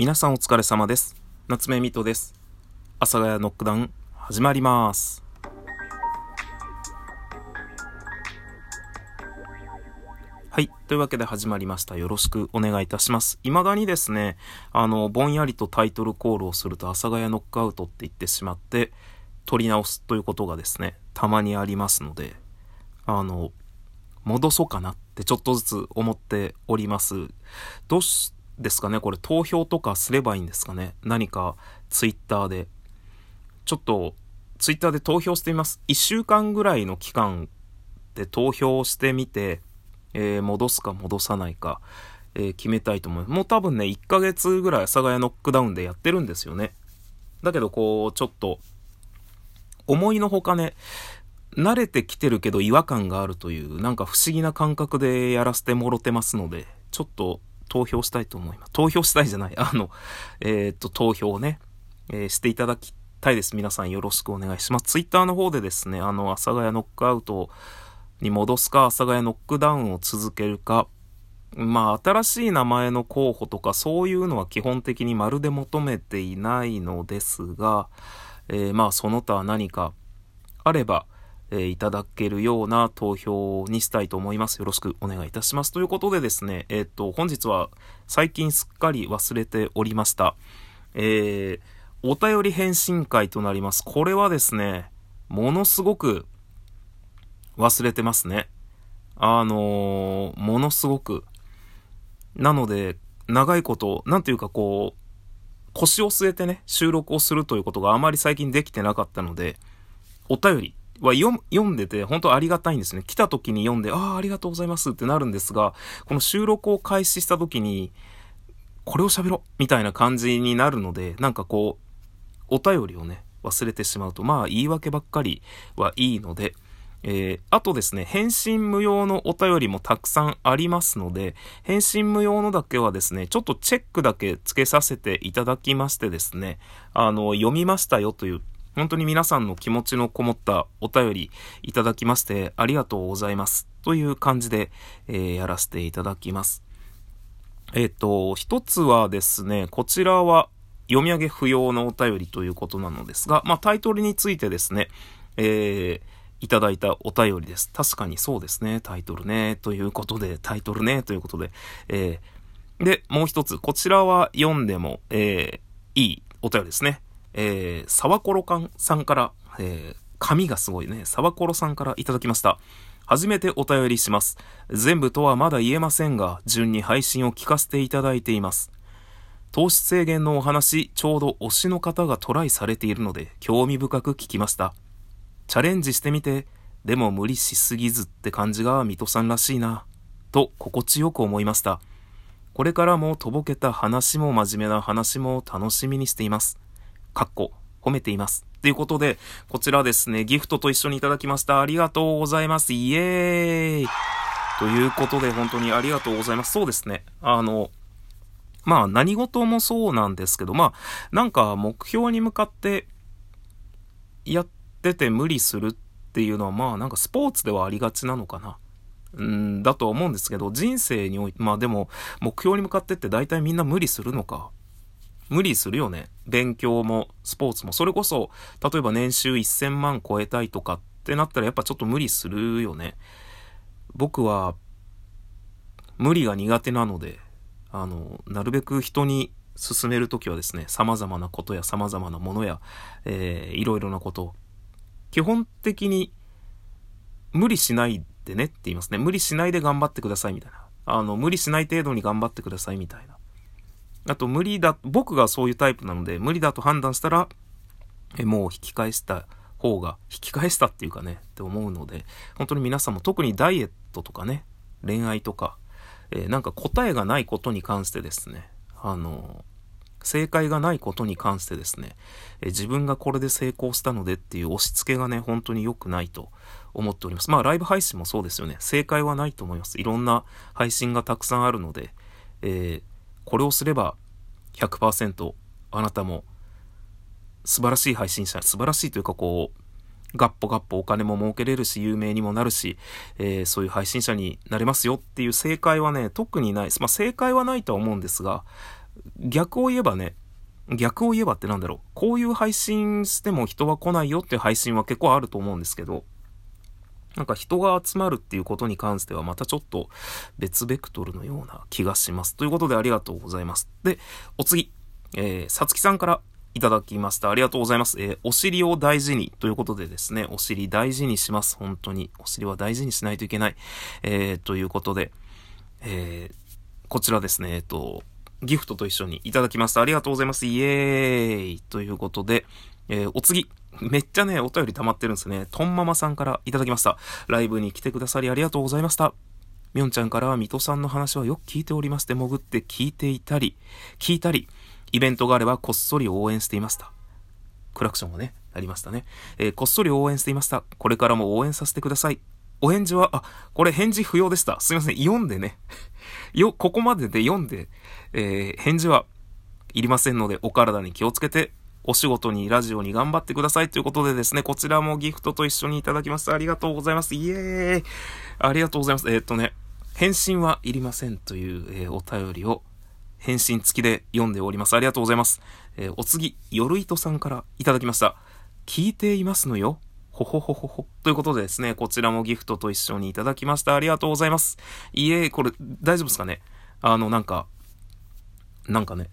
皆さんお疲れ様です。夏目みとです。阿佐ヶ谷ノックダウン始まります。はい。というわけで始まりました。よろしくお願いいたします。未だにですね、あの、ぼんやりとタイトルコールをすると、阿佐ヶ谷ノックアウトって言ってしまって、撮り直すということがですね、たまにありますので、あの、戻そうかなってちょっとずつ思っております。どうしですかね？これ投票とかすればいいんですかね？何かツイッターで。ちょっとツイッターで投票してみます。1週間ぐらいの期間で投票してみて、えー、戻すか戻さないか、えー、決めたいと思います。もう多分ね、1ヶ月ぐらい阿佐ヶ谷ノックダウンでやってるんですよね。だけどこう、ちょっと、思いのほかね、慣れてきてるけど違和感があるという、なんか不思議な感覚でやらせてもろてますので、ちょっと投票したいと思います。投票したいじゃない。あの、えー、っと、投票をね、えー、していただきたいです。皆さんよろしくお願いします。ツイッターの方でですね、あの、阿佐ヶ谷ノックアウトに戻すか、阿佐ヶ谷ノックダウンを続けるか、まあ、新しい名前の候補とか、そういうのは基本的にまるで求めていないのですが、えー、まあ、その他何かあれば、え、いただけるような投票にしたいと思います。よろしくお願いいたします。ということでですね、えっ、と、本日は最近すっかり忘れておりました。えー、お便り返信会となります。これはですね、ものすごく忘れてますね。あのー、ものすごく。なので、長いこと、なんていうかこう、腰を据えてね、収録をするということがあまり最近できてなかったので、お便り、は読んでて、本当ありがたいんですね。来た時に読んで、ああ、ありがとうございますってなるんですが、この収録を開始した時に、これを喋ろみたいな感じになるので、なんかこう、お便りをね、忘れてしまうと、まあ言い訳ばっかりはいいので、えー、あとですね、返信無用のお便りもたくさんありますので、返信無用のだけはですね、ちょっとチェックだけつけさせていただきましてですね、あの、読みましたよという本当に皆さんの気持ちのこもったお便りいただきましてありがとうございます。という感じで、えー、やらせていただきます。えっ、ー、と、一つはですね、こちらは読み上げ不要のお便りということなのですが、まあタイトルについてですね、えー、いただいたお便りです。確かにそうですね、タイトルね、ということで、タイトルね、ということで、えー、で、もう一つ、こちらは読んでも、えー、いいお便りですね。えー、サワコロカンさんから、えー、紙がすごいね、サワコロさんからいただきました。初めてお便りします。全部とはまだ言えませんが、順に配信を聞かせていただいています。糖質制限のお話、ちょうど推しの方がトライされているので、興味深く聞きました。チャレンジしてみて、でも無理しすぎずって感じが水戸さんらしいな、と心地よく思いました。これからもとぼけた話も真面目な話も楽しみにしています。かっこ、褒めています。ということで、こちらですね、ギフトと一緒にいただきました。ありがとうございます。イエーイということで、本当にありがとうございます。そうですね。あの、まあ何事もそうなんですけど、まあなんか目標に向かってやってて無理するっていうのはまあなんかスポーツではありがちなのかな。うんだとは思うんですけど、人生において、まあでも目標に向かってって大体みんな無理するのか。無理するよね。勉強もスポーツも。それこそ、例えば年収1000万超えたいとかってなったらやっぱちょっと無理するよね。僕は、無理が苦手なので、あの、なるべく人に進めるときはですね、様々なことや様々なものや、えー、いろいろなこと、基本的に無理しないでねって言いますね。無理しないで頑張ってくださいみたいな。あの、無理しない程度に頑張ってくださいみたいな。あと無理だ、僕がそういうタイプなので、無理だと判断したら、えもう引き返した方が、引き返したっていうかね、って思うので、本当に皆さんも特にダイエットとかね、恋愛とか、えー、なんか答えがないことに関してですね、あの正解がないことに関してですね、え自分がこれで成功したのでっていう押し付けがね、本当に良くないと思っております。まあライブ配信もそうですよね。正解はないと思います。いろんな配信がたくさんあるので、えー、これをすれば100%あなたも素晴らしい配信者、素晴らしいというかこう、ガッポガッポお金も儲けれるし、有名にもなるし、えー、そういう配信者になれますよっていう正解はね、特にないです。まあ正解はないとは思うんですが、逆を言えばね、逆を言えばってなんだろう。こういう配信しても人は来ないよっていう配信は結構あると思うんですけど、なんか人が集まるっていうことに関してはまたちょっと別ベクトルのような気がします。ということでありがとうございます。で、お次、えー、さつきさんからいただきました。ありがとうございます。えー、お尻を大事にということでですね、お尻大事にします。本当に。お尻は大事にしないといけない。えー、ということで、えー、こちらですね、えっ、と、ギフトと一緒にいただきました。ありがとうございます。イエーイということで、えー、お次。めっちゃね、お便り溜まってるんですね。とんママさんからいただきました。ライブに来てくださりありがとうございました。みょんちゃんからは水戸さんの話はよく聞いておりますで潜って聞いていたり、聞いたり、イベントがあればこっそり応援していました。クラクションがね、ありましたね。えー、こっそり応援していました。これからも応援させてください。お返事は、あ、これ返事不要でした。すいません。読んでね。よ、ここまでで読んで、えー、返事はいりませんので、お体に気をつけて、お仕事に、ラジオに頑張ってくださいということでですね、こちらもギフトと一緒にいただきました。ありがとうございます。イエーイありがとうございます。えー、っとね、返信はいりませんという、えー、お便りを返信付きで読んでおります。ありがとうございます。えー、お次、よるいとさんからいただきました。聞いていますのよ。ほほほほほ。ということでですね、こちらもギフトと一緒にいただきました。ありがとうございます。いえ、これ、大丈夫ですかね？あの、なんか、なんかね、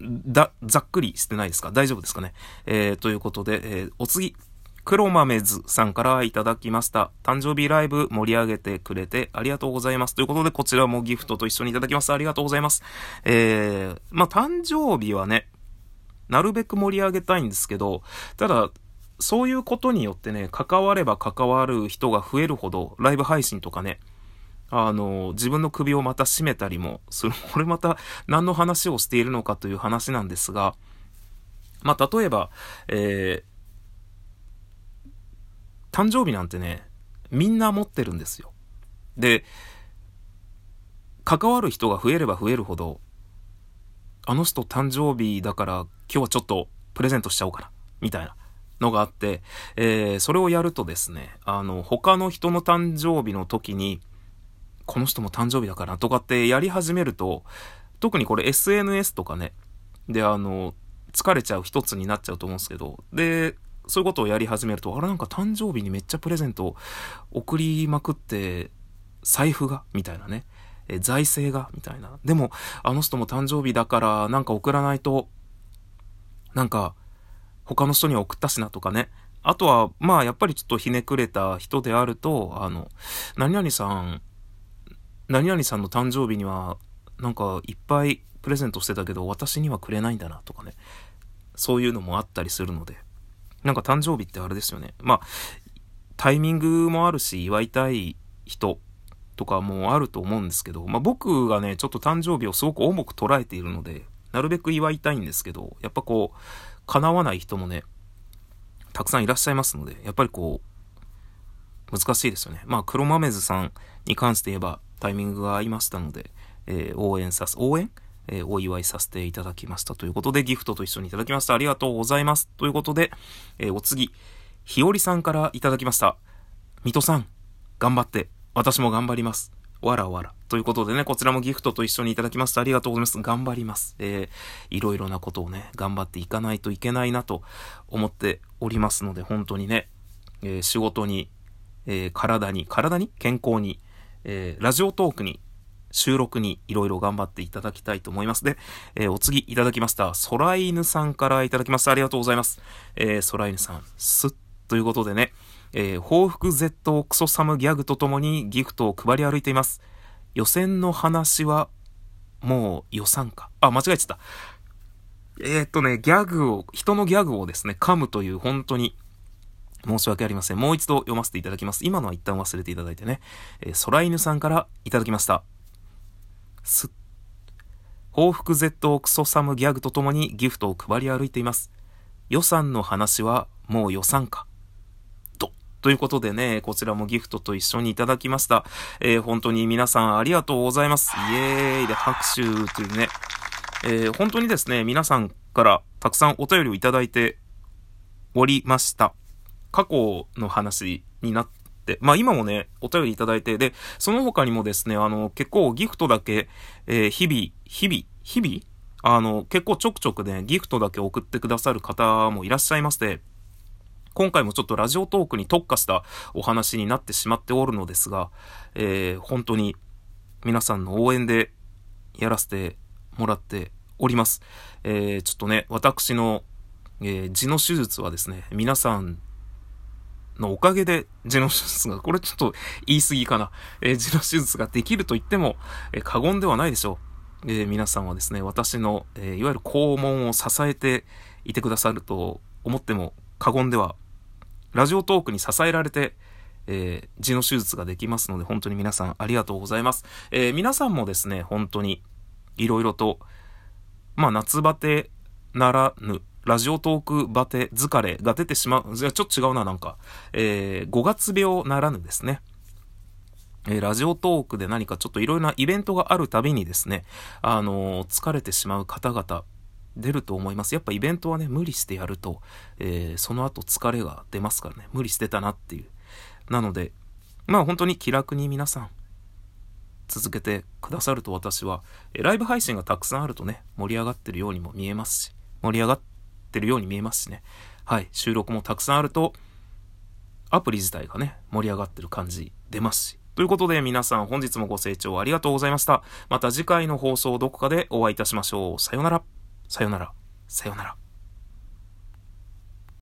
だ、ざっくりしてないですか？大丈夫ですかね？えー、ということで、えー、お次、黒豆ズさんからいただきました。誕生日ライブ盛り上げてくれてありがとうございます。ということで、こちらもギフトと一緒にいただきます。ありがとうございます。えー、まあ、誕生日はね、なるべく盛り上げたいんですけど、ただ、そういうことによってね、関われば関わる人が増えるほど、ライブ配信とかね、あの、自分の首をまた絞めたりもする。これまた何の話をしているのかという話なんですが、まあ、例えば、えー、誕生日なんてね、みんな持ってるんですよ。で、関わる人が増えれば増えるほど、あの人誕生日だから今日はちょっとプレゼントしちゃおうかな、みたいなのがあって、えー、それをやるとですね、あの、他の人の誕生日の時に、この人も誕生日だからとかってやり始めると、特にこれ SNS とかね、で、あの、疲れちゃう一つになっちゃうと思うんですけど、で、そういうことをやり始めると、あれなんか誕生日にめっちゃプレゼント送りまくって、財布がみたいなね。え財政がみたいな。でも、あの人も誕生日だから、なんか送らないと、なんか、他の人には送ったしなとかね。あとは、まあ、やっぱりちょっとひねくれた人であると、あの、何々さん、何々さんの誕生日には、なんかいっぱいプレゼントしてたけど、私にはくれないんだなとかね。そういうのもあったりするので。なんか誕生日ってあれですよね。まあ、タイミングもあるし、祝いたい人とかもあると思うんですけど、まあ僕がね、ちょっと誕生日をすごく重く捉えているので、なるべく祝いたいんですけど、やっぱこう、叶わない人もね、たくさんいらっしゃいますので、やっぱりこう、難しいですよね。まあ、黒豆ズさんに関して言えば、タイミングが合いましたので、えー、応援さす、応援？えー、お祝いさせていただきましたということで、ギフトと一緒にいただきました。ありがとうございます。ということで、えー、お次、ひよりさんからいただきました。水戸さん、頑張って、私も頑張ります。わらわら。ということでね、こちらもギフトと一緒にいただきましてありがとうございます。頑張ります。えー、いろいろなことをね、頑張っていかないといけないなと思っておりますので、本当にね、えー、仕事に、えー、体に、体に？健康に、えー、ラジオトークに、収録にいろいろ頑張っていただきたいと思います。で、えー、お次いただきました、空犬さんからいただきました。ありがとうございます。えー、空犬さん、すっということでね、えー、報復 Z をクソサムギャグとともにギフトを配り歩いています。予選の話は、もう予算か。あ、間違えちゃった。えー、っとね、ギャグを、人のギャグをですね、噛むという本当に申し訳ありません。もう一度読ませていただきます。今のは一旦忘れていただいてね。えー、空犬さんからいただきました。す報復 Z クソサムギャグとともにギフトを配り歩いています。予算の話はもう予算か。ということでね、こちらもギフトと一緒にいただきました。えー、本当に皆さんありがとうございます。イエーイで拍手というね、えー、本当にですね、皆さんからたくさんお便りをいただいておりました。過去の話になって、まあ今もね、お便りいただいて、で、その他にもですね、あの、結構ギフトだけ、えー、日々、日々、日々あの、結構ちょくちょくね、ギフトだけ送ってくださる方もいらっしゃいまして、今回もちょっとラジオトークに特化したお話になってしまっておるのですが、えー、本当に皆さんの応援でやらせてもらっております。えー、ちょっとね、私の、えー、痔の手術はですね、皆さんのおかげで痔の手術が、これちょっと言い過ぎかな。えー、痔の手術ができると言っても、えー、過言ではないでしょう。えー、皆さんはですね、私の、えいわゆる肛門を支えていてくださると思っても過言では、ラジオトークに支えられて、えー、痔の手術ができますので、本当に皆さんありがとうございます。え、皆さんもですね、本当に、いろいろと、まあ、夏バテならぬ、ラジオトークバテ疲れが出てしまう。じゃちょっと違うな、なんか。えー、5月病ならぬですね。えー、ラジオトークで何かちょっといろいろなイベントがあるたびにですね、あのー、疲れてしまう方々、出ると思います。やっぱイベントはね、無理してやると、えー、その後疲れが出ますからね、無理してたなっていう。なので、まあ本当に気楽に皆さん、続けてくださると私は、えーライブ配信がたくさんあるとね、盛り上がってるようにも見えますし、盛り上がってってるように見えますしね。はい、収録もたくさんあると、アプリ自体がね、盛り上がってる感じ出ますし。ということで皆さん本日もご清聴ありがとうございました。また次回の放送どこかでお会いいたしましょう。さよなら。さよなら。さよなら。